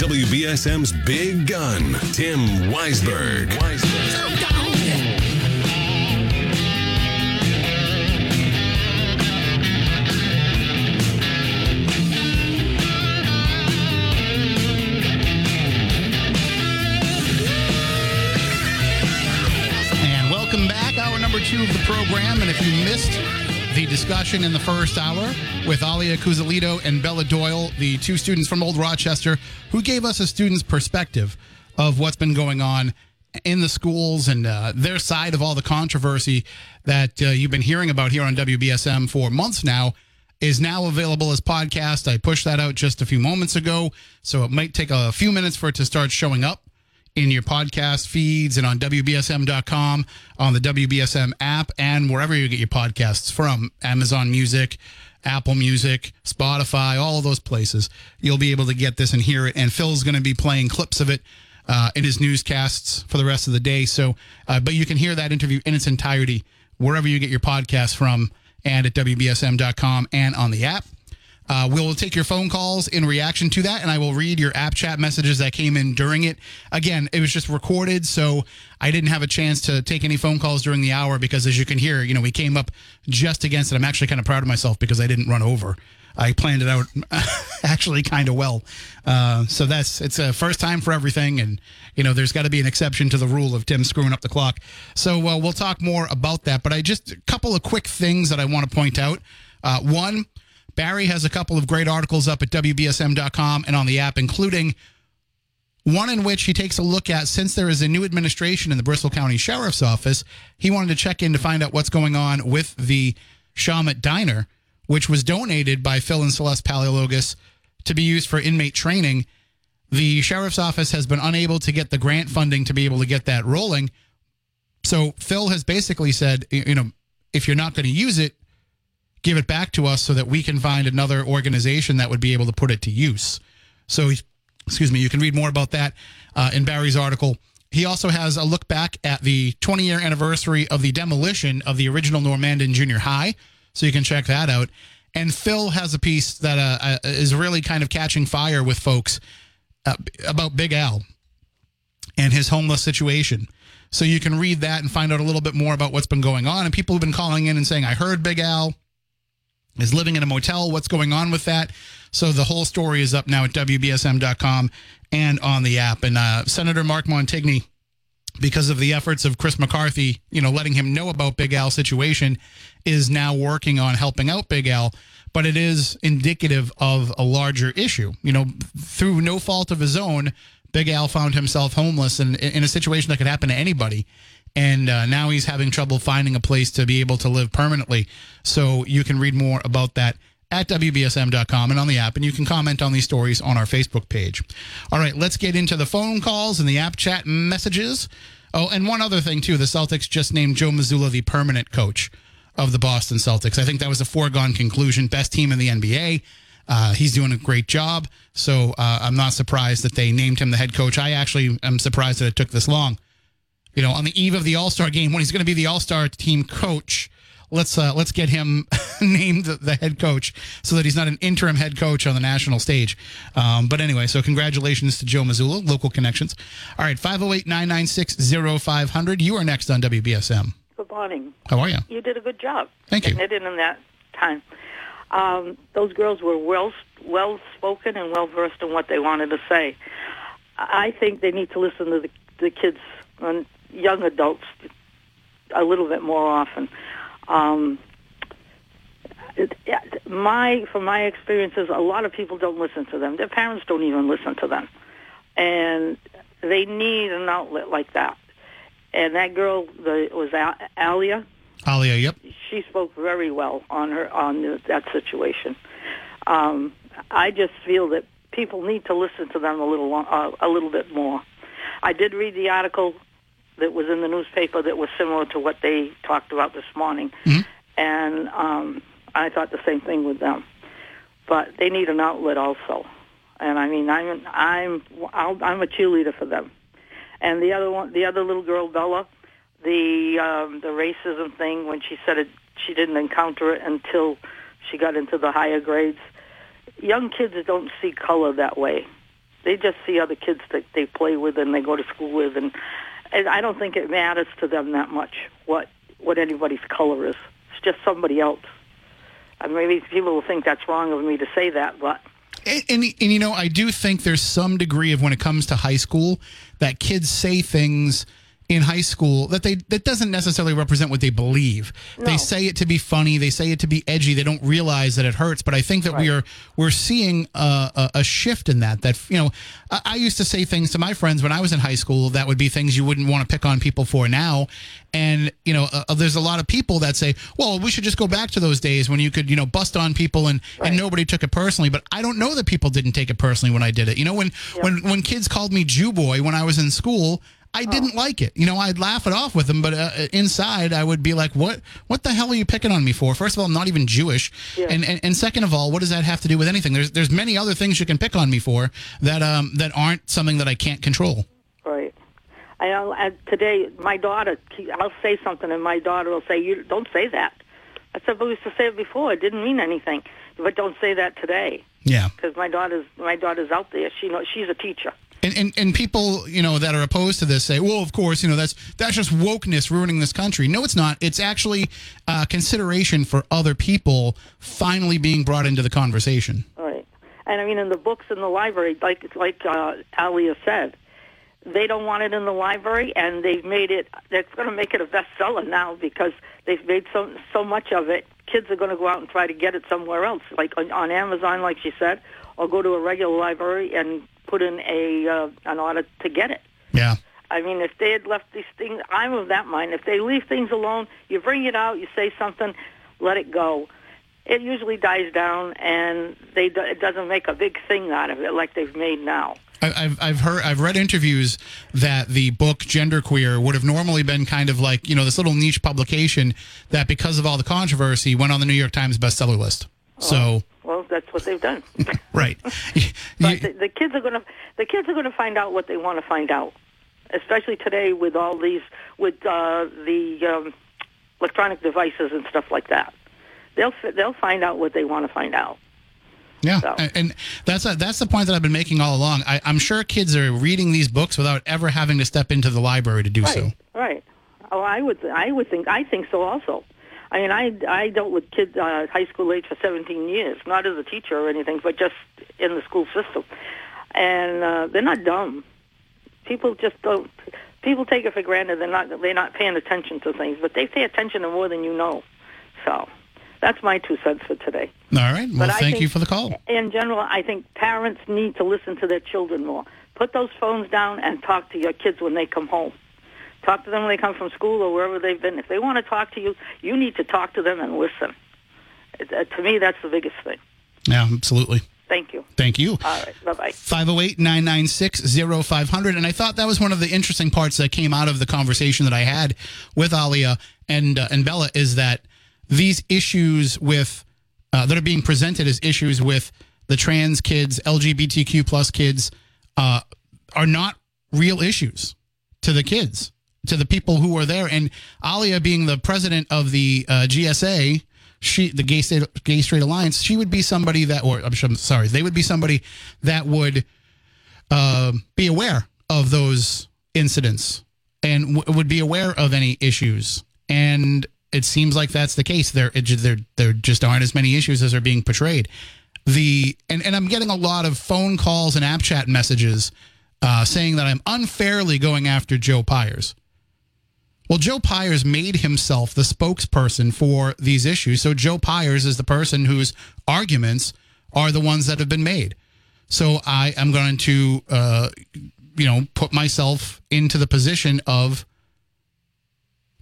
WBSM's big gun, Tim Weisberg. And welcome back, hour number two of the program. And if you missed the discussion in the first hour with Alia Cuzalito and Bella Doyle, the two students from Old Rochester, who gave us a student's perspective of what's been going on in the schools and uh, their side of all the controversy that uh, you've been hearing about here on WBSM for months now is now available as podcast. I pushed that out just a few moments ago, so it might take a few minutes for it to start showing up in your podcast feeds and on WBSM.com, on the WBSM app, and wherever you get your podcasts from Amazon Music, Apple Music, Spotify, all of those places. You'll be able to get this and hear it. And Phil's going to be playing clips of it uh, in his newscasts for the rest of the day. So, uh, but you can hear that interview in its entirety wherever you get your podcasts from and at WBSM.com and on the app. Uh, we'll take your phone calls in reaction to that, and I will read your app chat messages that came in during it. Again, it was just recorded, so I didn't have a chance to take any phone calls during the hour because, as you can hear, you know, we came up just against it. I'm actually kind of proud of myself because I didn't run over. I planned it out actually kind of well. Uh, so that's it's a first time for everything, and you know, there's got to be an exception to the rule of Tim screwing up the clock. So uh, we'll talk more about that. But I just a couple of quick things that I want to point out. Uh, one. Barry has a couple of great articles up at WBSM.com and on the app, including one in which he takes a look at since there is a new administration in the Bristol County Sheriff's Office, he wanted to check in to find out what's going on with the Shawmut Diner, which was donated by Phil and Celeste Paleologos to be used for inmate training. The Sheriff's Office has been unable to get the grant funding to be able to get that rolling. So Phil has basically said, you know, if you're not going to use it, give it back to us so that we can find another organization that would be able to put it to use. So, excuse me, you can read more about that uh, in Barry's article. He also has a look back at the 20 year anniversary of the demolition of the original Normandin Junior High. So you can check that out. And Phil has a piece that uh, is really kind of catching fire with folks uh, about Big Al and his homeless situation. So you can read that and find out a little bit more about what's been going on. And people have been calling in and saying, I heard Big Al is living in a motel. What's going on with that? So the whole story is up now at WBSM.com and on the app. And uh, Senator Mark Montigny, because of the efforts of Chris McCarthy, you know, letting him know about Big Al's situation, is now working on helping out Big Al. But it is indicative of a larger issue. You know, through no fault of his own, Big Al found himself homeless and in a situation that could happen to anybody and uh, now he's having trouble finding a place to be able to live permanently. So you can read more about that at WBSM.com and on the app, and you can comment on these stories on our Facebook page. All right, let's get into the phone calls and the app chat messages. Oh, and one other thing, too the Celtics just named Joe Mazzulla the permanent coach of the Boston Celtics. I think that was a foregone conclusion. Best team in the NBA. Uh, he's doing a great job. So uh, I'm not surprised that they named him the head coach. I actually am surprised that it took this long you know, on the eve of the All Star game when he's going to be the All Star team coach. Let's uh, let's get him named the head coach so that he's not an interim head coach on the national stage. Um, but anyway, so congratulations to Joe Mazzulla, local connections. All right, 508 996 0500. You are next on WBSM. Good morning. How are you? You did a good job. Thank you. It in in that time. Um, those girls were well well spoken and well versed in what they wanted to say. I think they need to listen to the, the kids and young adults a little bit more often. Um, it, it- my from my experiences, a lot of people don't listen to them. Their parents don't even listen to them, and they need an outlet like that. And that girl, the was Al- Alia. Alia, yep. She spoke very well on her on the, that situation. Um, I just feel that people need to listen to them a little uh, a little bit more. I did read the article that was in the newspaper that was similar to what they talked about this morning, Mhm. and um, I thought the same thing with them. But they need an outlet also, and I mean, I'm I'm I'll, I'm a cheerleader for them. And the other one, the other little girl, Bella, the um, the racism thing when she said it, she didn't encounter it until she got into the higher grades. Young kids don't see color that way. They just see other kids that they play with and they go to school with, and, and I don't think it matters to them that much what what anybody's color is. It's just somebody else. And maybe people will think that's wrong of me to say that, but And, and, and you know, I do think there's some degree of when it comes to high school that kids say things in high school that they that doesn't necessarily represent what they believe. They say it to be funny. They say it to be edgy. They don't realize that it hurts. But I think that we are we're seeing a, a, shift in that. That you know, I, I used to say things to my friends when I was in high school that would be things you wouldn't want to pick on people for now. And you know, uh, there's a lot of people that say, "Well, we should just go back to those days when you could, you know, bust on people and and nobody took it personally." But I don't know that people didn't take it personally when I did it. You know, when when when kids called me Jew boy when I was in school. I didn't like it. You know, I'd laugh it off with them, but uh, inside I would be like, "What? What the hell are you picking on me for?" First of all, I'm not even Jewish, and, and and second of all, what does that have to do with anything? There's there's many other things you can pick on me for that um that aren't something that I can't control. Right. I, I today my daughter. I'll say something, and my daughter will say, "You don't say that." I said, "But we used to say it before. It didn't mean anything." But don't say that today, Yeah. because my daughter's my daughter's out there. She knows she's a teacher. And, and and people, you know, that are opposed to this say, well, of course, you know, that's that's just wokeness ruining this country. No, it's not. It's actually uh, consideration for other people finally being brought into the conversation. Right. And I mean, in the books in the library, like like uh, Alia said, they don't want it in the library, and they've made it. They're going to make it a bestseller now because they've made so so much of it. Kids are going to go out and try to get it somewhere else, like on, on Amazon, like she said, or go to a regular library and put in a uh, an order to get it. Yeah. I mean, if they had left these things, I'm of that mind. If they leave things alone, you bring it out, you say something, let it go. It usually dies down, and they it doesn't make a big thing out of it like they've made now. I- I've I've heard I've read interviews that the book Genderqueer would have normally been kind of like you know this little niche publication that because of all the controversy went on the New York Times bestseller list. So Well, that's what they've done. right, but the, the kids are going to the kids are going to find out what they want to find out, especially today with all these with uh, the um, electronic devices and stuff like that. They'll they'll find out what they want to find out. Yeah, So- and- that's a, that's the point that I've been making all along. I, I'm sure kids are reading these books without ever having to step into the library to do so. Right. Right. Oh, I would. I would think. I think so. Also. I mean, I I dealt with kids uh, high school age for 17 years, not as a teacher or anything, but just in the school system, and uh, they're not dumb. People just don't. People take it for granted. They're not. They're not paying attention to things, but they pay attention to more than you know. So, that's my two cents for today. All right. Well, But thank think- you for the call. In general, I think parents need to listen to their children more. Put those phones down and talk to your kids when they come home. Talk to them when they come from school or wherever they've been. If they want to talk to you, you need to talk to them and listen. Uh, to me, that's the biggest thing. Yeah, absolutely. Thank you. Thank you. All right. Bye bye. 508 996 0500. And I thought that was one of the interesting parts that came out of the conversation that I had with Alia and, uh, and Bella is that these issues with uh, that are being presented as issues with the trans kids, LGBTQ plus kids, uh, are not real issues to the kids, to the people who were there. And Alia, being the president of the uh, GSA, she the Gay Straight, Gay Straight Alliance, she would be somebody that, or I'm, I'm sorry, they would be somebody that would uh, be aware of those incidents and w- would be aware of any issues. And it seems like that's the case. There, it, there, there just aren't as many issues as are being portrayed. The and, and I'm getting a lot of phone calls and app chat messages uh, saying that I'm unfairly going after Joe Pyers. Well, Joe Pyers made himself the spokesperson for these issues. So Joe Pyers is the person whose arguments are the ones that have been made. So I am going to, uh, you know, put myself into the position of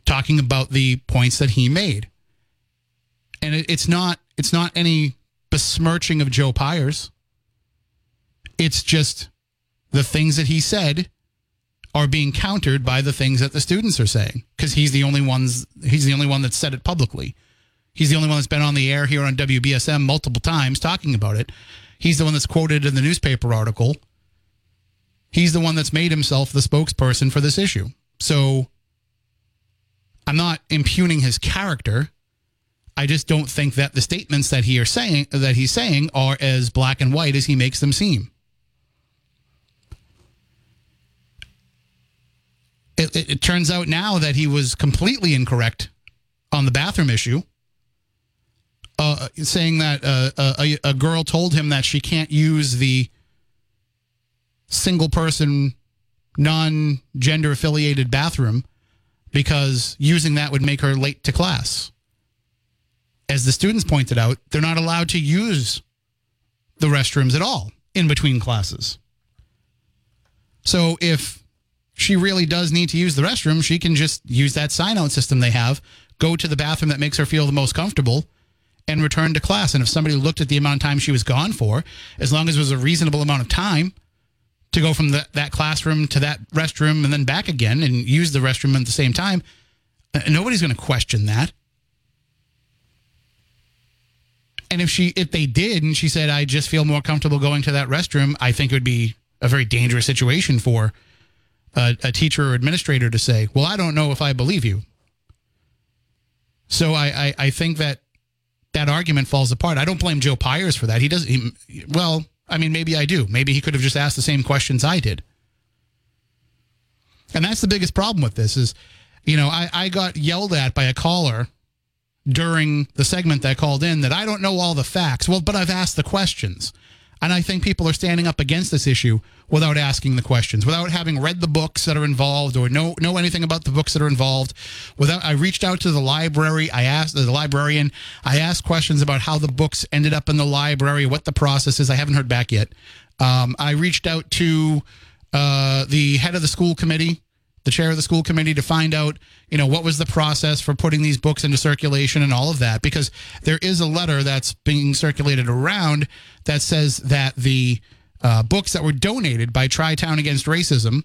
talking about the points that he made. And it, it's not it's not any besmirching of Joe Pyers. It's just the things that he said are being countered by the things that the students are saying because he's the only ones he's the only one that said it publicly. He's the only one that's been on the air here on WBSM multiple times talking about it. He's the one that's quoted in the newspaper article. He's the one that's made himself the spokesperson for this issue. So I'm not impugning his character. I just don't think that the statements that he are saying that he's saying are as black and white as he makes them seem. It, it, it turns out now that he was completely incorrect on the bathroom issue, uh, saying that uh, a, a girl told him that she can't use the single person, non gender affiliated bathroom because using that would make her late to class. As the students pointed out, they're not allowed to use the restrooms at all in between classes. So if she really does need to use the restroom, she can just use that sign out system they have, go to the bathroom that makes her feel the most comfortable, and return to class. And if somebody looked at the amount of time she was gone for, as long as it was a reasonable amount of time to go from the, that classroom to that restroom and then back again and use the restroom at the same time, uh, nobody's going to question that. And if she if they did and she said I just feel more comfortable going to that restroom, I think it would be a very dangerous situation for a, a teacher or administrator to say, "Well, I don't know if I believe you." So I, I, I think that that argument falls apart. I don't blame Joe Pyers for that. He doesn't. He, well, I mean, maybe I do. Maybe he could have just asked the same questions I did. And that's the biggest problem with this is, you know, I, I got yelled at by a caller during the segment that called in that I don't know all the facts. Well, but I've asked the questions. And I think people are standing up against this issue without asking the questions, without having read the books that are involved or know know anything about the books that are involved. Without I reached out to the library, I asked the librarian, I asked questions about how the books ended up in the library, what the process is. I haven't heard back yet. Um, I reached out to uh, the head of the school committee the chair of the school committee to find out, you know, what was the process for putting these books into circulation and all of that because there is a letter that's being circulated around that says that the uh, books that were donated by Tri-Town Against Racism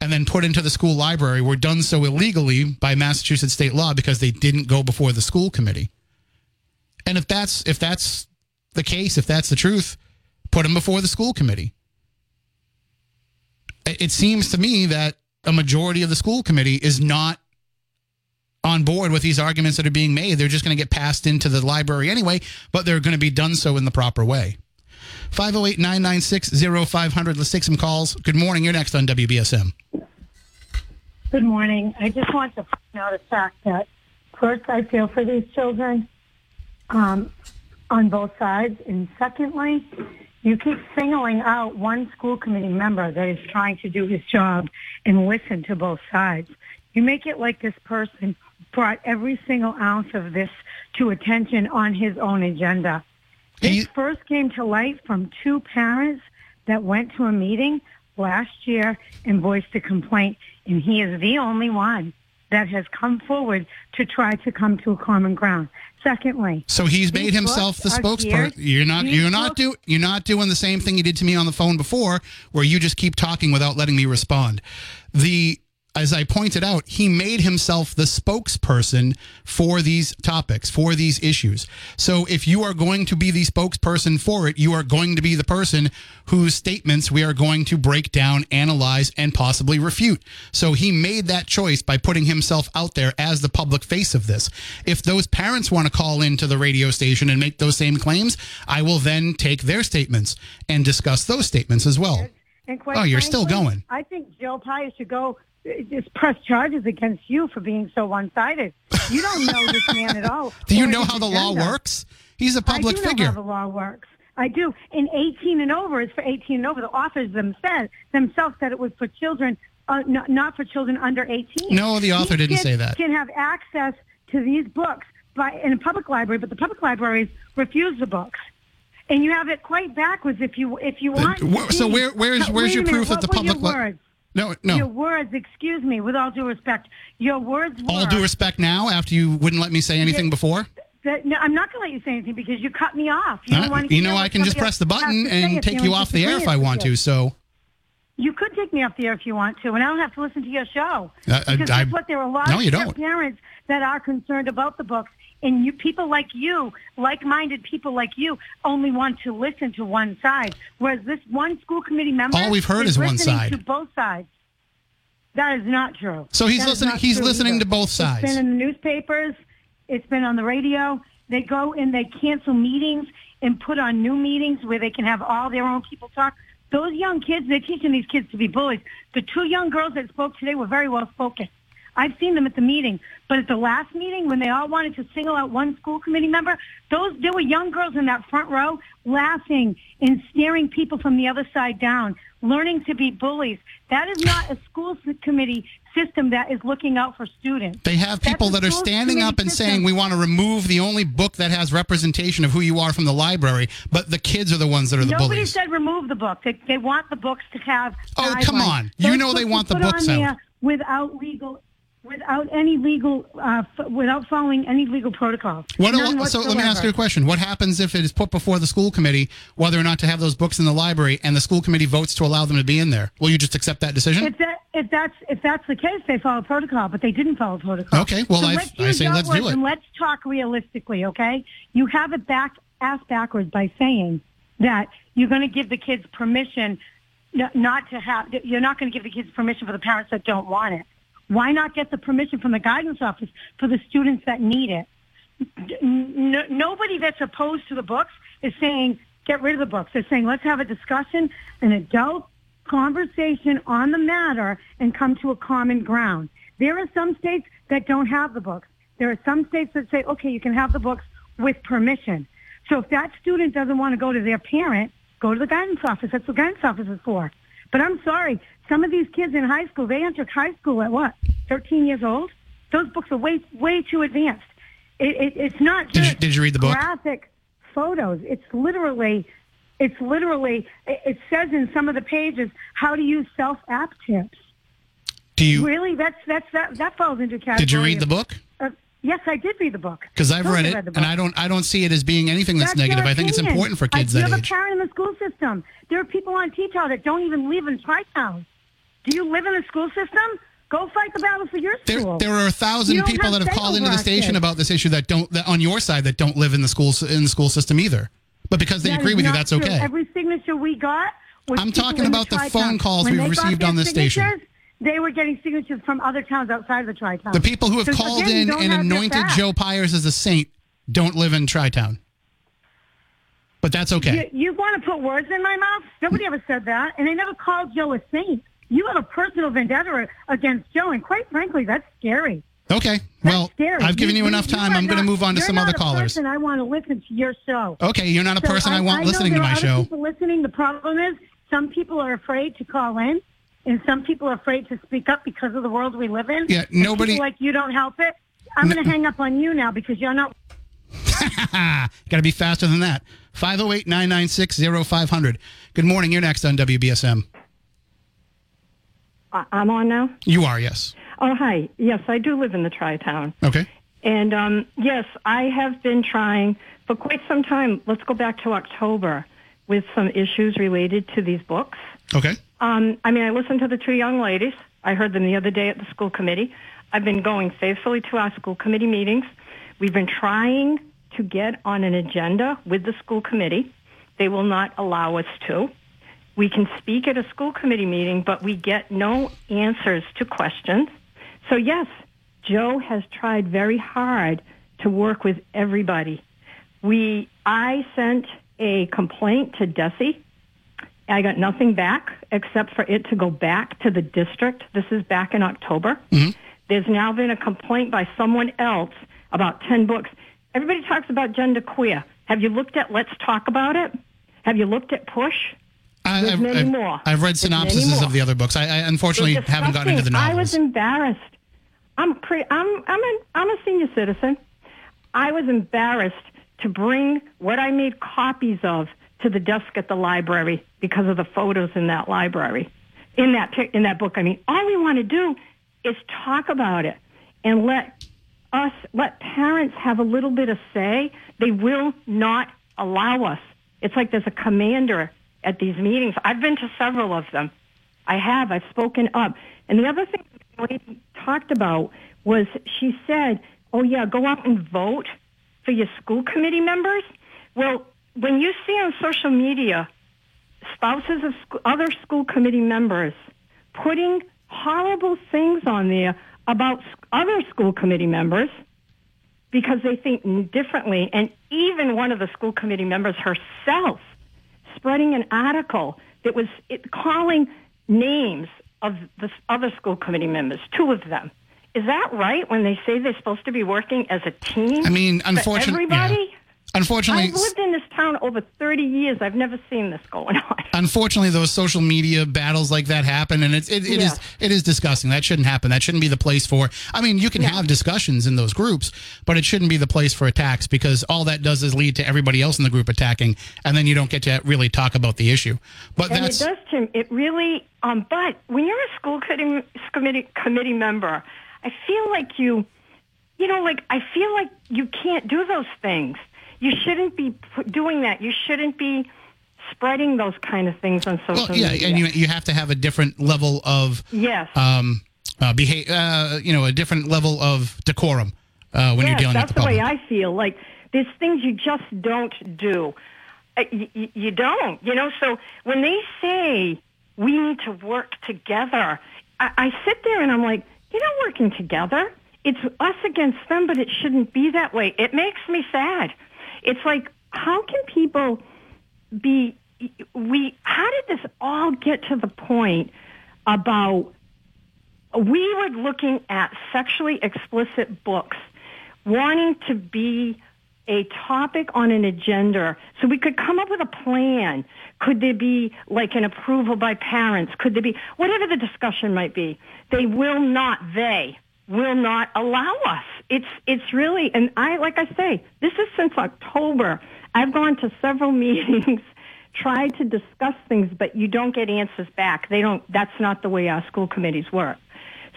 and then put into the school library were done so illegally by Massachusetts state law because they didn't go before the school committee. And if that's if that's the case, if that's the truth, put them before the school committee. It seems to me that a majority of the school committee is not on board with these arguments that are being made. They're just going to get passed into the library anyway, but they're going to be done so in the proper way. 508 996 0500. Let's take some calls. Good morning. You're next on WBSM. Good morning. I just want to point out a fact that first, I feel for these children um, on both sides. And secondly, you keep singling out one school committee member that is trying to do his job and listen to both sides. You make it like this person brought every single ounce of this to attention on his own agenda. This first came to light from two parents that went to a meeting last year and voiced a complaint, and he is the only one that has come forward to try to come to a common ground. Secondly, so he's made himself the spokesperson. You're not you're not do you're not doing the same thing you did to me on the phone before, where you just keep talking without letting me respond. The as I pointed out, he made himself the spokesperson for these topics, for these issues. So if you are going to be the spokesperson for it, you are going to be the person whose statements we are going to break down, analyze, and possibly refute. So he made that choice by putting himself out there as the public face of this. If those parents want to call into the radio station and make those same claims, I will then take their statements and discuss those statements as well. oh, you're still going. I think Joe Pye should go just press charges against you for being so one-sided. You don't know this man at all. do you know how the agenda. law works? He's a public figure. I do know how the law works. I do. In 18 and over is for 18 and over. The authors themselves themselves said it was for children, uh, not, not for children under 18. No, the author These didn't say that. Can have access to these books by in a public library, but the public libraries refuse the books. And you have it quite backwards if you if you want. wh- so where- where's- where's your minute. proof that the your public li- words? No, no. Your words, excuse me, with all due respect, your words were. All due respect now, after you wouldn't let me say anything before? that, no, I'm not going to let you say anything because you cut me off. You, Huh? want to you know, I can just press the button and take you off the air if I want to. So You could take me off the air if you want to, and I don't have to listen to your show. Uh, uh, because I- guess what? There are a lot No, of you don't. parents that are concerned about the books, and you people like you, like-minded people like you, only want to listen to one side. Whereas this one school committee member, All we've heard is one listening side. to both sides. That is not true. So he's That is listening- he's listening either. to both sides. It's been in the newspapers. It's been on the radio. They go and they cancel meetings and put on new meetings where they can have all their own people talk. Those young kids, they're teaching these kids to be bullies. The two young girls that spoke today were very well spoken. I've seen them at the meeting, but at the last meeting when they all wanted to single out one school committee member, those there were young girls in that front row laughing and staring people from the other side down, learning to be bullies. That is not a school committee system that is looking out for students. they have people a that are standing up and system. saying we want to remove the only book that has representation of who you are from the library, but the kids are the ones that are the Nobody bullies. Nobody said remove the book. They, they want the books to have. Oh, come guidelines. on. You Those know they want the books out. Without legal, without any legal, uh, f- without following any legal protocol. What so let me ask you a question. What happens if it is put before the school committee whether or not to have those books in the library and the school committee votes to allow them to be in there? Will you just accept that decision? If that if that's if that's the case, they follow protocol, but they didn't follow protocol. Okay, well, so I- let's I say let's do it. And let's talk realistically, okay? You have it back ass backwards by saying that you're going to give the kids permission not to have. You're not going to give the kids permission for the parents that don't want it. Why not get the permission from the guidance office for the students that need it? Nobody that's opposed to the books is saying get rid of the books. They're saying let's have a discussion, an adult conversation on the matter, and come to a common ground. There are some states that don't have the books. There are some states that say, okay, you can have the books with permission. So if that student doesn't want to go to their parent, go to the guidance office. That's what guidance office is for. But I'm sorry, some of these kids in high school, they entered high school at what, 13 years old? Those books are way, way too advanced. It, it, it's not Did you- did you read the book? graphic photos. It's literally, it's literally, it, it says in some of the pages how to use self-app tips. Do you Really, that's that's that that falls into category. did you read the book? Yes, I did read the book. Because I've read it, the and. I don't I don't see it as being anything that's, That's negative. I think it's important for kids I, that you have age. a parent in the school system. There are people on T-Town that don't even live in Tri-Town. Do you live in the school system? Go fight the battle for your There, school. there are a thousand people have that have called into the station kids. about this issue that don't that on your side that don't live in the schools in the school system either. But because they That agree with you, that's true. okay. Every signature we got was I'm talking about the phone calls When we've received on this station. They were getting signatures from other towns outside of the Tri-Town. the people who have So, called again, in and anointed. Joe Pyers as a saint don't live in Tri-Town. But that's okay. You, you want to put words in my mouth? Nobody ever said that, and they never called Joe a saint. You have a personal vendetta against Joe, and quite frankly, that's scary. Okay. Well, scary. I've given you, enough time. are I'm going to move on to some not other a callers. Person I want to listen to your show. Okay, you're not a So person I, want know listening to my show. People listening. The problem is some people are afraid to call in, and some people are afraid to speak up because of the world we live in. Yeah, nobody- people like you don't help it. I'm going to hang up on you now because you're not. Got to be faster than that. 508 996 0500. Good morning. You're next on WBSM. I- I'm on now. You are, yes. Oh, hi. Yes, I do live in the Tri-Town. Okay. And um, yes, I have been trying for quite some time. Let's go back to October with some issues related to these books. Okay. Um, I mean, I listened to the two young ladies. I heard them the other day at the school committee. I've been going faithfully to our school committee meetings. We've been trying to get on an agenda with the school committee. They will not allow us to. We can speak at a school committee meeting, but we get no answers to questions. So yes, Joe has tried very hard to work with everybody. We, I sent a complaint to DESE. I got nothing back except for it to go back to the district. This is back in October. Mm-hmm. There's now been a complaint by someone else about 10 books. Everybody talks about Genderqueer. Have you looked at Let's Talk About It? Have you looked at Push? I, There's I've, many I've, more. I've read There's many synopsises more. of the other books. I, I unfortunately haven't gotten into the disgusting. I was embarrassed. I'm pre- I'm I'm a, I'm a senior citizen. I was embarrassed to bring what I made copies of to the desk at the library because of the photos in that library, in that in that book. I mean, all we want to do is talk about it and let us let parents have a little bit of say. They will not allow us. It's like there's a commander at these meetings. I've been to several of them. I have. I've spoken up. And the other thing lady talked about was she said, "Oh yeah, go out and vote for your school committee members." Well, when you see on social media spouses of sc- other school committee members putting horrible things on there about s- other school committee members because they think differently, and even one of the school committee members herself spreading an article that was it, calling names of the other school committee members, two of them. Is that right when they say they're supposed to be working as a team? I mean, unfortunately, everybody. Unfortunately, I've lived in this town over 30 years. I've never seen this going on. unfortunately, those social media battles like that happen, and it's it, it is Yeah. it is disgusting. That shouldn't happen. That shouldn't be the place for. I mean, you can have discussions in those groups, but it shouldn't be the place for attacks because all that does is lead to everybody else in the group attacking, and then you don't get to really talk about the issue. But And that's it does, Tim. It really. Um, but when you're a school committee committee member, I feel like you, you know, like I feel like you can't do those things. You shouldn't be doing that. You shouldn't be spreading those kind of things on social well, yeah, media. and you you have to have a different level of yes. um uh, behave, uh, you know, a different level of decorum uh, when you're yes, dealing that's with the the public. way I feel. Like there's things you just don't do. Uh, y- y- you don't, you know. So when they say we need to work together, I, I sit there and I'm like, you're not working together. It's us against them, but it shouldn't be that way. It makes me sad. It's like, how can people be? We how did this all get to the point about we were looking at sexually explicit books, wanting to be a topic on an agenda so we could come up with a plan. Could there be like an approval by parents? Could there be whatever the discussion might be? They will not, they will not allow us. It's, it's really, and I, like I say, this is since October. I've gone to several meetings, tried to discuss things, but you don't get answers back. They don't, that's not the way our school committees work.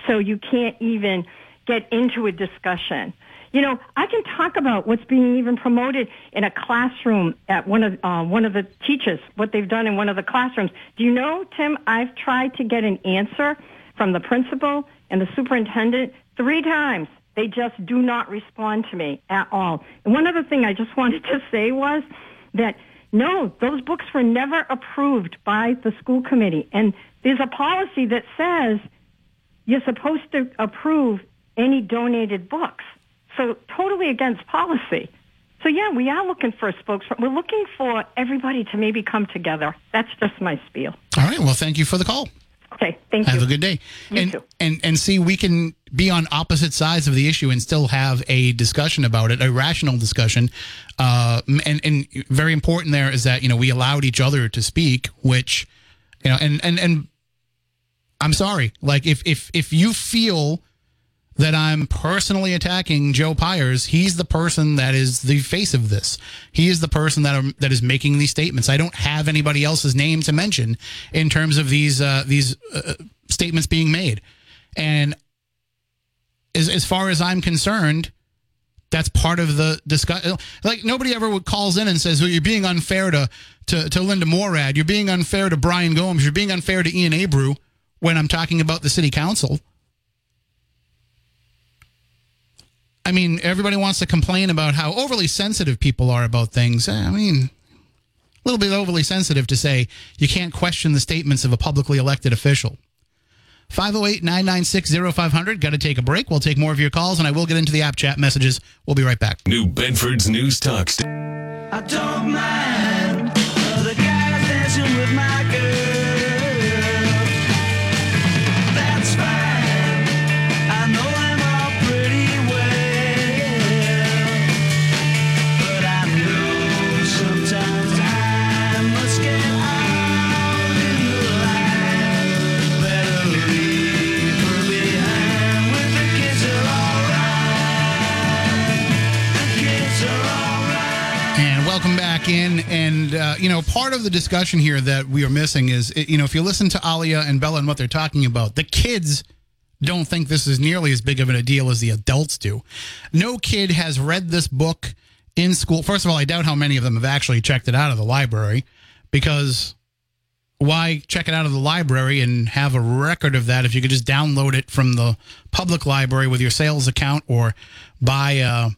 So you can't even get into a discussion. You know, I can talk about what's being even promoted in a classroom at one of uh, one of the teachers, what they've done in one of the classrooms. Do you know, Tim? I've tried to get an answer from the principal and the superintendent three times. They just do not respond to me at all. And one other thing I just wanted to say was that no, those books were never approved by the school committee, and there's a policy that says you're supposed to approve any donated books. So totally against policy. So yeah, we are looking for a spokesman. We're looking for everybody to maybe come together. That's just my spiel. All right. Well, thank you for the call. Okay, thank you. Have a good day. You and too. and and see, we can be on opposite sides of the issue and still have a discussion about it, a rational discussion. Uh, and and very important there is that you know we allowed each other to speak, which you know, and and and I'm sorry, like if if if you feel that I'm personally attacking Joe Pyers, he's the person that is the face of this. He is the person that are, that is making these statements. I don't have anybody else's name to mention in terms of these uh, these uh, statements being made. And as as far as I'm concerned, that's part of the discussion. Like nobody ever calls in and says, "Well, you're being unfair to, to to Linda Morad. You're being unfair to Brian Gomes. You're being unfair to Ian Abreu." When I'm talking about the city council, I mean, everybody wants to complain about how overly sensitive people are about things. Eh, I mean, a little bit overly sensitive to say you can't question the statements of a publicly elected official. 508 996 0500. Got to take a break. We'll take more of your calls, and I will get into the app chat messages. We'll be right back. New Bedford's News Talk. sta- And uh, you know, part of the discussion here that we are missing is, you know, if you listen to Alia and Bella and what they're talking about, the kids don't think this is nearly as big of a deal as the adults do. No kid has read this book in school. First of all, I doubt how many of them have actually checked it out of the library because why check it out of the library and have a record of that if you could just download it from the public library with your SAILS account or buy uh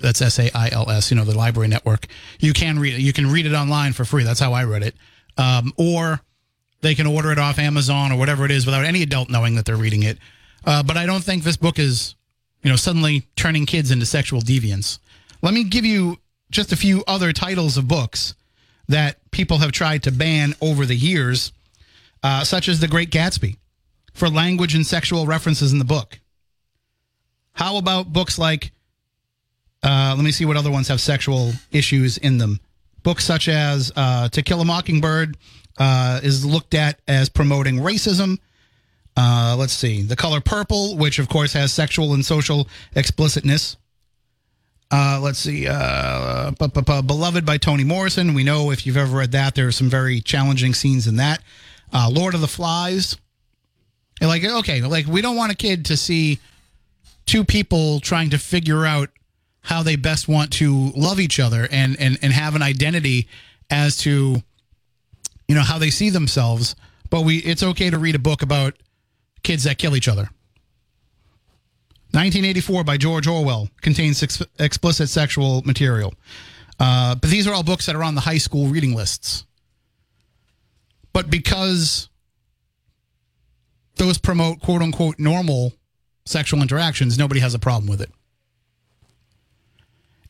that's S A I L S, you know, the library network. You can read it. You can read it online for free. That's how I read it. Um, or they can order it off Amazon or whatever it is without any adult knowing that they're reading it. Uh, but I don't think this book is, you know, suddenly turning kids into sexual deviants. Let me give you just a few other titles of books that people have tried to ban over the years, uh, such as The Great Gatsby, for language and sexual references in the book. How about books like, uh, let me see what other ones have sexual issues in them. Books such as uh, To Kill a Mockingbird uh, is looked at as promoting racism. Uh, let's see. The Color Purple, which of course has sexual and social explicitness. Uh, let's see. Uh, Beloved by Toni Morrison. We know if you've ever read that, there are some very challenging scenes in that. Lord of the Flies. And like, okay, like we don't want a kid to see two people trying to figure out how they best want to love each other and and and have an identity as to you know how they see themselves. But we, it's okay to read a book about kids that kill each other. 1984 by George Orwell contains ex- explicit sexual material. Uh, but these are all books that are on the high school reading lists. But because those promote quote unquote normal sexual interactions, nobody has a problem with it.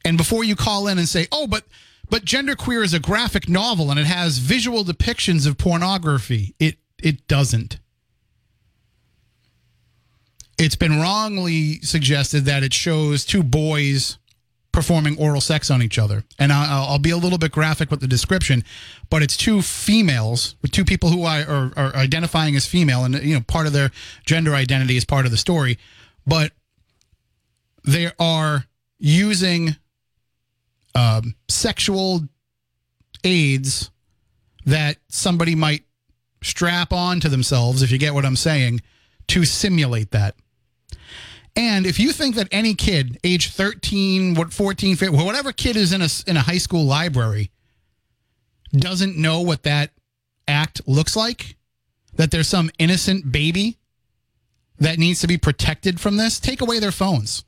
And before you call in and say, "Oh, but but genderqueer is a graphic novel and it has visual depictions of pornography," it it doesn't. It's been wrongly suggested that it shows two boys performing oral sex on each other, and I'll, I'll be a little bit graphic with the description, but it's two females with two people who are, are, are identifying as female, and you know part of their gender identity is part of the story, but they are using um, sexual aids that somebody might strap on to themselves, if you get what I'm saying, to simulate that. And if you think that any kid, age 13, what 14, 15, whatever kid is in a, in a high school library, doesn't know what that act looks like, that there's some innocent baby that needs to be protected from this, take away their phones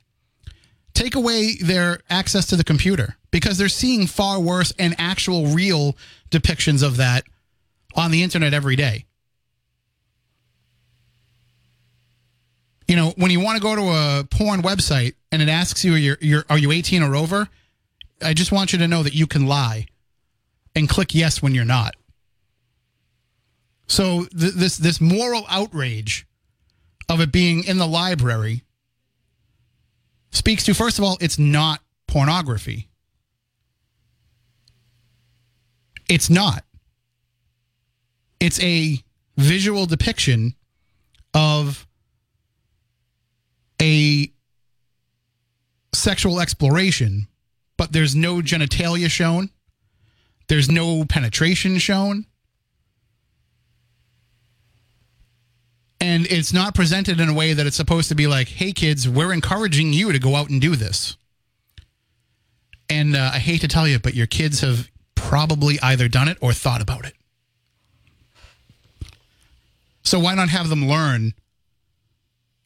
take away their access to the computer because they're seeing far worse and actual real depictions of that on the internet every day. You know, when you want to go to a porn website and it asks you, you're, you're, are you 18 or over? I just want you to know that you can lie and click yes when you're not. So th- this this moral outrage of it being in the library speaks to first of all, it's not pornography. It's not. It's a visual depiction of a sexual exploration, but there's no genitalia shown. There's no penetration shown. And it's not presented in a way that it's supposed to be like, hey, kids, we're encouraging you to go out and do this. And uh, I hate to tell you, but your kids have probably either done it or thought about it. So why not have them learn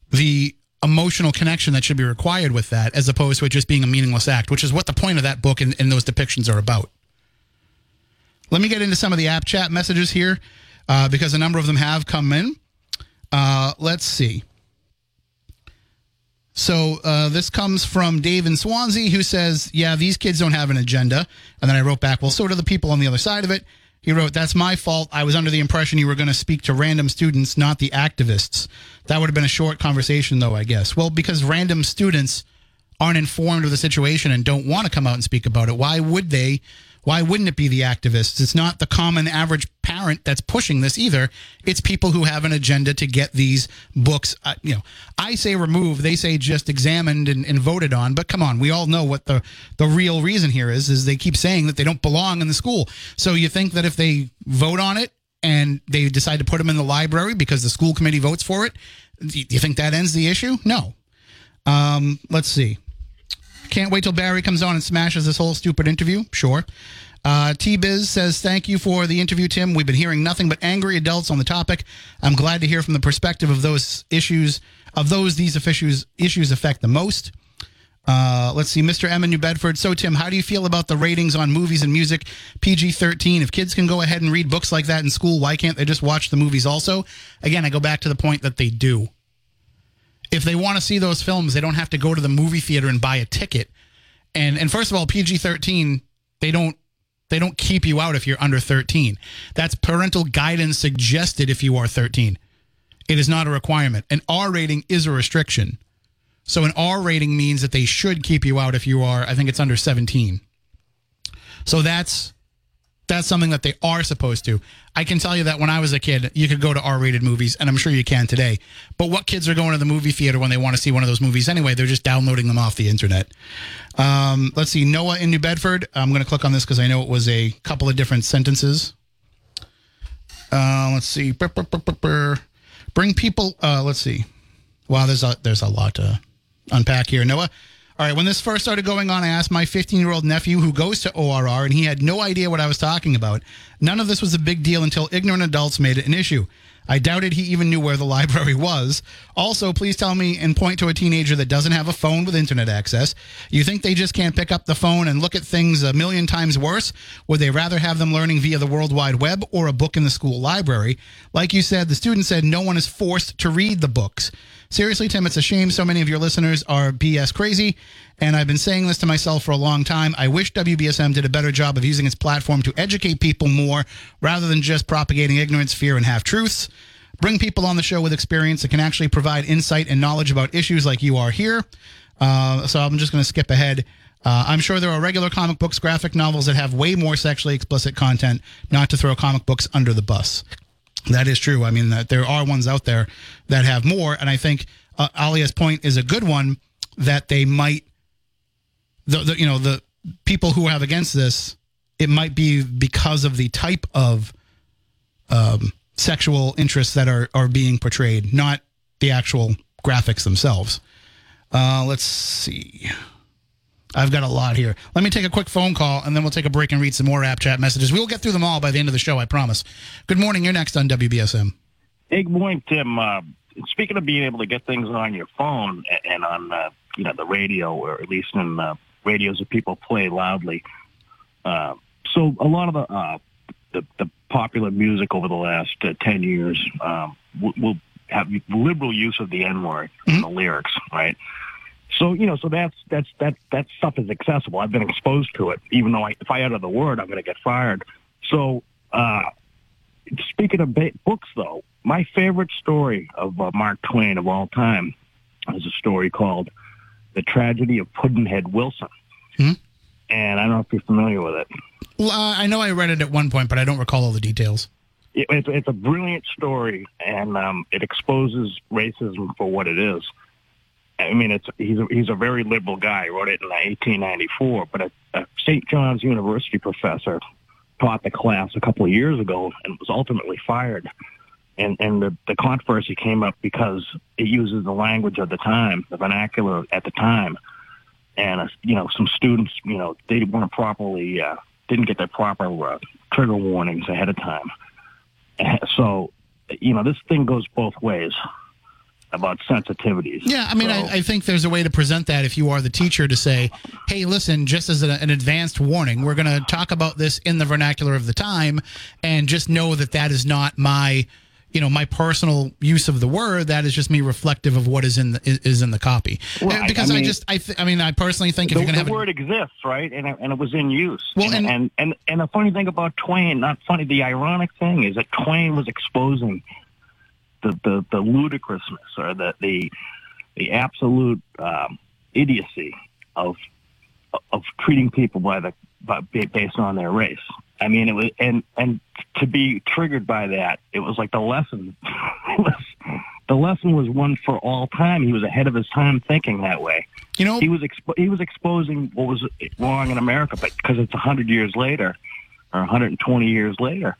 the emotional connection that should be required with that as opposed to it just being a meaningless act, which is what the point of that book and, and those depictions are about. Let me get into some of the app chat messages here uh, because a number of them have come in. Uh, let's see. So uh, this comes from Dave in Swansea, who says, "Yeah, these kids don't have an agenda." And then I wrote back, "Well, so do the people on the other side of it." He wrote, "That's my fault. I was under the impression you were going to speak to random students, not the activists. That would have been a short conversation, though, I guess. Well, because random students aren't informed of the situation and don't want to come out and speak about it. Why would they Why wouldn't it be the activists? It's not the common average parent that's pushing this either. It's people who have an agenda to get these books. Uh, you know, I say remove, they say just examined and, and voted on. But come on, we all know what the the real reason here is. Is they keep saying that they don't belong in the school. So you think that if they vote on it and they decide to put them in the library because the school committee votes for it, do you think that ends the issue? No. Um, let's see. Can't wait till Barry comes on and smashes this whole stupid interview. Sure. Uh, T Biz says, Thank you for the interview, Tim. We've been hearing nothing but angry adults on the topic. I'm glad to hear from the perspective of those issues, of those these issues, issues affect the most. Uh, let's see, Mr. In New Bedford. So, Tim, how do you feel about the ratings on movies and music PG 13? If kids can go ahead and read books like that in school, why can't they just watch the movies also? Again, I go back to the point that they do if they want to see those films, they don't have to go to the movie theater and buy a ticket. And and first of all, PG thirteen, they don't they don't keep you out if you're under thirteen. That's parental guidance suggested if you are thirteen. It is not a requirement. An R rating is a restriction. So an R rating means that they should keep you out if you are, I think it's under 17. So that's that's something that they are supposed to. I can tell you that when I was a kid, you could go to R-rated movies, and I'm sure you can today. But what kids are going to the movie theater when they want to see one of those movies anyway? They're just downloading them off the internet. Um, let's see, Noah in New Bedford. I'm going to click on this because I know it was a couple of different sentences. Uh, let's see, bring people. Uh, let's see. Wow, there's a there's a lot to unpack here, Noah. All right, when this first started going on, I asked my 15 year old nephew who goes to ORR, and he had no idea what I was talking about. None of this was a big deal until ignorant adults made it an issue. I doubted he even knew where the library was. Also, please tell me and point to a teenager that doesn't have a phone with internet access. You think they just can't pick up the phone and look at things a million times worse? Would they rather have them learning via the World Wide Web or a book in the school library? Like you said, the student said no one is forced to read the books. Seriously, Tim, it's a shame so many of your listeners are BS crazy. And I've been saying this to myself for a long time. I wish WBSM did a better job of using its platform to educate people more rather than just propagating ignorance, fear, and half truths. Bring people on the show with experience that can actually provide insight and knowledge about issues like you are here. Uh, so I'm just going to skip ahead. Uh, I'm sure there are regular comic books, graphic novels that have way more sexually explicit content, not to throw comic books under the bus. That is true. I mean, that there are ones out there that have more, and I think uh, Alia's point is a good one that they might, the, the you know the people who have against this, it might be because of the type of um, sexual interests that are are being portrayed, not the actual graphics themselves. Uh, let's see. I've got a lot here. Let me take a quick phone call and then we'll take a break and read some more app chat messages. We will get through them all by the end of the show, I promise. Good morning. You're next on WBSM. Hey, good morning, Tim. Uh, speaking of being able to get things on your phone and on uh, you know the radio, or at least in uh, radios that people play loudly. Uh, so a lot of the, uh, the the popular music over the last uh, ten years um, will, will have liberal use of the N word in the lyrics, right? So you know, so that's that's that that stuff is accessible. I've been exposed to it, even though I, if I utter the word, I'm going to get fired. So uh, speaking of ba- books, though, my favorite story of uh, Mark Twain of all time is a story called "The Tragedy of Pudd'nhead Wilson," Hmm? And I don't know if you're familiar with it. Well, uh, I know I read it at one point, but I don't recall all the details. it, it's, it's a brilliant story, and um, it exposes racism for what it is. I mean, it's he's a, he's a very liberal guy. He wrote it in 1894, but a, a St. John's University professor taught the class a couple of years ago and was ultimately fired. And and the, the controversy came up because it uses the language of the time, the vernacular at the time, and uh, you know some students, you know, they weren't properly uh, didn't get their proper uh, trigger warnings ahead of time. And so, you know, this thing goes both ways about sensitivities. Yeah, I mean, So- I, I think there's a way to present that if you are the teacher to say, hey, listen, just as an, an advanced warning, we're going to talk about this in the vernacular of the time, and just know that that is not my, you know, my personal use of the word. That is just me reflective of what is in the is, in the copy. Right, Uh, because I I, mean- just, I, th- I mean, I personally think if the, you're going to the have, word exists, right? And it, and it was in use. Well, and, and- and and and the funny thing about Twain, not funny, the ironic thing is that Twain was exposing the the, the ludicrousness or the the the absolute um, idiocy of of treating people by the ba- based on their race. I mean, it was and and to be triggered by that, it was like the lesson. the lesson was one for all time. He was ahead of his time thinking that way. You know, He was expo- he was exposing what was wrong in America, but because it's hundred years later or 120 years later,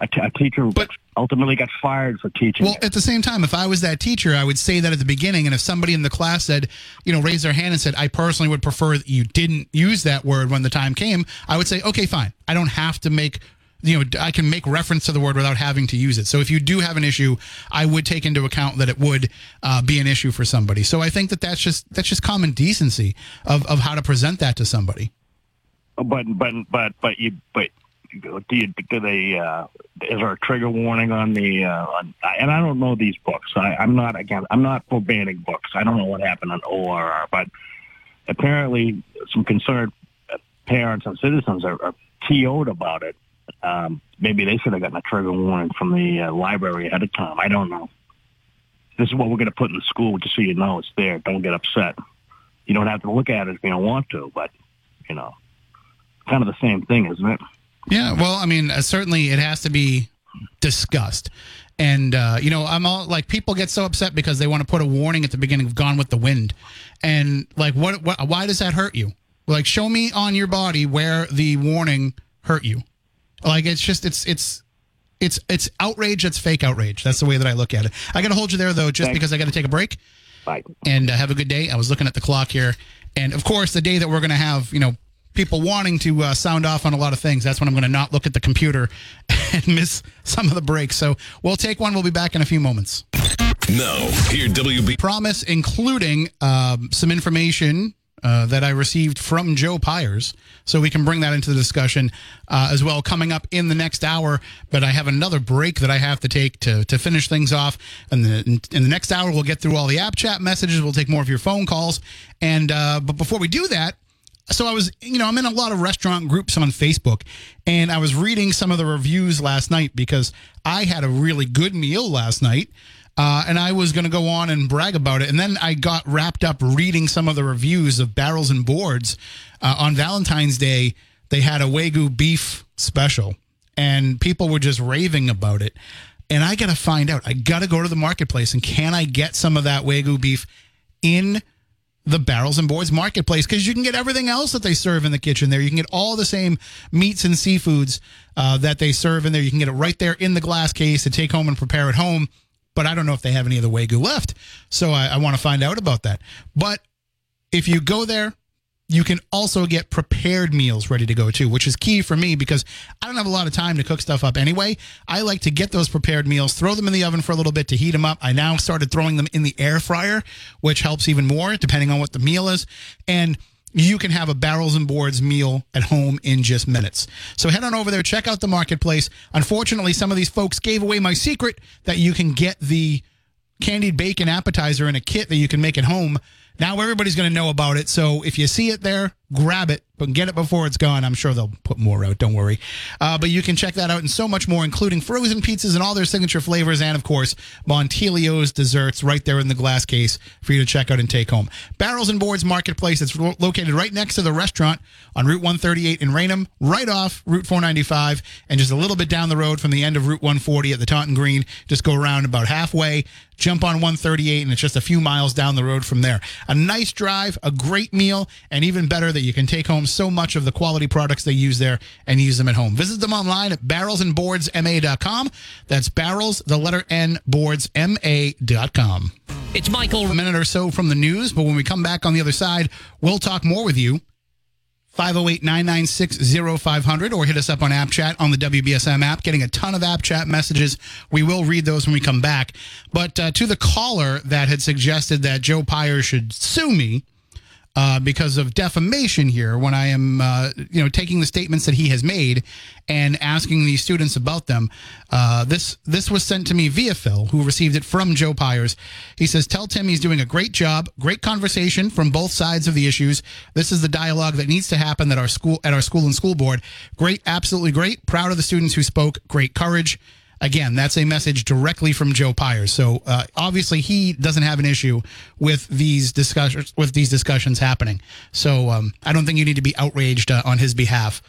a, t- a teacher But- ultimately got fired for teaching. Well, it. at the same time, if I was that teacher, I would say that at the beginning. And if somebody in the class said, you know, raised their hand and said, I personally would prefer that you didn't use that word when the time came, I would say, okay, fine. I don't have to make, you know, I can make reference to the word without having to use it. So if you do have an issue, I would take into account that it would uh, be an issue for somebody. So I think that that's just that's just common decency of, of how to present that to somebody. but but but but you but do you do they uh, is there a trigger warning on the uh, on, and I don't know these books. I, I'm not again. I'm not for banning books. I don't know what happened on ORR, but apparently some concerned parents and citizens are, are TO'd about it. Um, maybe they should have gotten a trigger warning from the uh, library ahead of time. I don't know. This is what we're going to put in the school, just so you know it's there. Don't get upset. You don't have to look at it if you don't want to, but you know, kind of the same thing, isn't it? Yeah, well, I mean, uh, certainly it has to be discussed. And uh, you know, I'm all like, people get so upset because they want to put a warning at the beginning of Gone with the Wind, and like, what, what, why does that hurt you? Like, show me on your body where the warning hurt you. Like, it's just, it's, it's, it's, it's outrage. That's fake outrage. That's the way that I look at it. I got to hold you there though, just Thanks. because I got to take a break Bye. and uh, have a good day. I was looking at the clock here, and of course, the day that we're going to have, you know, people wanting to uh, sound off on a lot of things, that's when I'm going to not look at the computer and miss some of the breaks. So we'll take one. We'll be back in a few moments. No, here WB. Promise, including um, some information. Uh, that I received from Joe Pyers, so we can bring that into the discussion uh, as well. Coming up in the next hour, but I have another break that I have to take to to finish things off. And the, in the next hour, we'll get through all the app chat messages. We'll take more of your phone calls. And uh, but before we do that, so I was, you know, I'm in a lot of restaurant groups on Facebook, and I was reading some of the reviews last night because I had a really good meal last night. Uh, and I was going to go on and brag about it. And then I got wrapped up reading some of the reviews of Barrels and Boards. Uh, on Valentine's Day, they had a Wagyu beef special, and people were just raving about it. And I got to find out. I got to go to the marketplace, and can I get some of that Wagyu beef in the Barrels and Boards marketplace because you can get everything else that they serve in the kitchen there. You can get all the same meats and seafoods uh, that they serve in there. You can get it right there in the glass case to take home and prepare at home. But I don't know if they have any of the Wagyu left. So I, I want to find out about that. But if you go there, you can also get prepared meals ready to go too, which is key for me because I don't have a lot of time to cook stuff up anyway. I like to get those prepared meals, throw them in the oven for a little bit to heat them up. I now started throwing them in the air fryer, which helps even more depending on what the meal is. And you can have a barrels and boards meal at home in just minutes. So head on over there, check out the marketplace. Unfortunately, some of these folks gave away my secret that you can get the candied bacon appetizer in a kit that you can make at home. Now everybody's going to know about it. So if you see it there, grab it, but get it before it's gone. I'm sure they'll put more out. Don't worry. Uh, but you can check that out and so much more, including frozen pizzas and all their signature flavors, and of course Montilio's desserts right there in the glass case for you to check out and take home. Barrels and Boards Marketplace. It's lo- located right next to the restaurant on Route 138 in Raynham, right off Route 495, and just a little bit down the road from the end of Route 140 at the Taunton Green. Just go around about halfway, jump on 138, and it's just a few miles down the road from there. A nice drive, a great meal, and even better that you can take home so much of the quality products they use there and use them at home. Visit them online at barrelsandboardsma.com. That's barrels, the letter N, boardsma.com. It's Michael. A minute or so from the news, but when we come back on the other side, we'll talk more with you. 508 996 0500 or hit us up on App Chat on the WBSM app. Getting a ton of App Chat messages. We will read those when we come back. But uh, to the caller that had suggested that Joe Pyers should sue me uh, because of defamation here when I am, uh, you know, taking the statements that he has made and asking these students about them. Uh, this this was sent to me via Phil, who received it from Joe Pyers. He says, "Tell Tim he's doing a great job, great conversation from both sides of the issues. This is the dialogue that needs to happen at our school at our school and school board. Great, absolutely great. Proud of the students who spoke. Great courage." Again, that's a message directly from Joe Pyers. So uh, obviously, he doesn't have an issue with these discussions with these discussions happening. So um, I don't think you need to be outraged uh, on his behalf.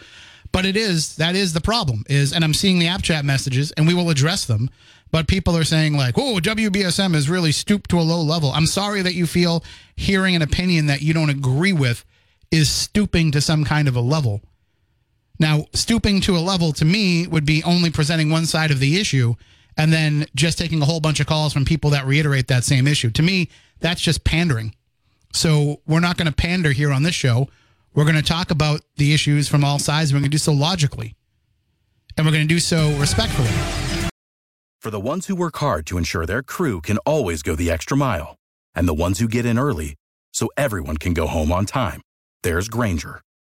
But it is that is the problem is, and I'm seeing the app chat messages, and we will address them. But people are saying like, "Oh, WBSM has really stooped to a low level." I'm sorry that you feel hearing an opinion that you don't agree with is stooping to some kind of a level. Now, stooping to a level to me would be only presenting one side of the issue and then just taking a whole bunch of calls from people that reiterate that same issue. To me, that's just pandering. So we're not going to pander here on this show. We're going to talk about the issues from all sides. We're going to do so logically, and we're going to do so respectfully. For the ones who work hard to ensure their crew can always go the extra mile, and the ones who get in early so everyone can go home on time, there's Grainger,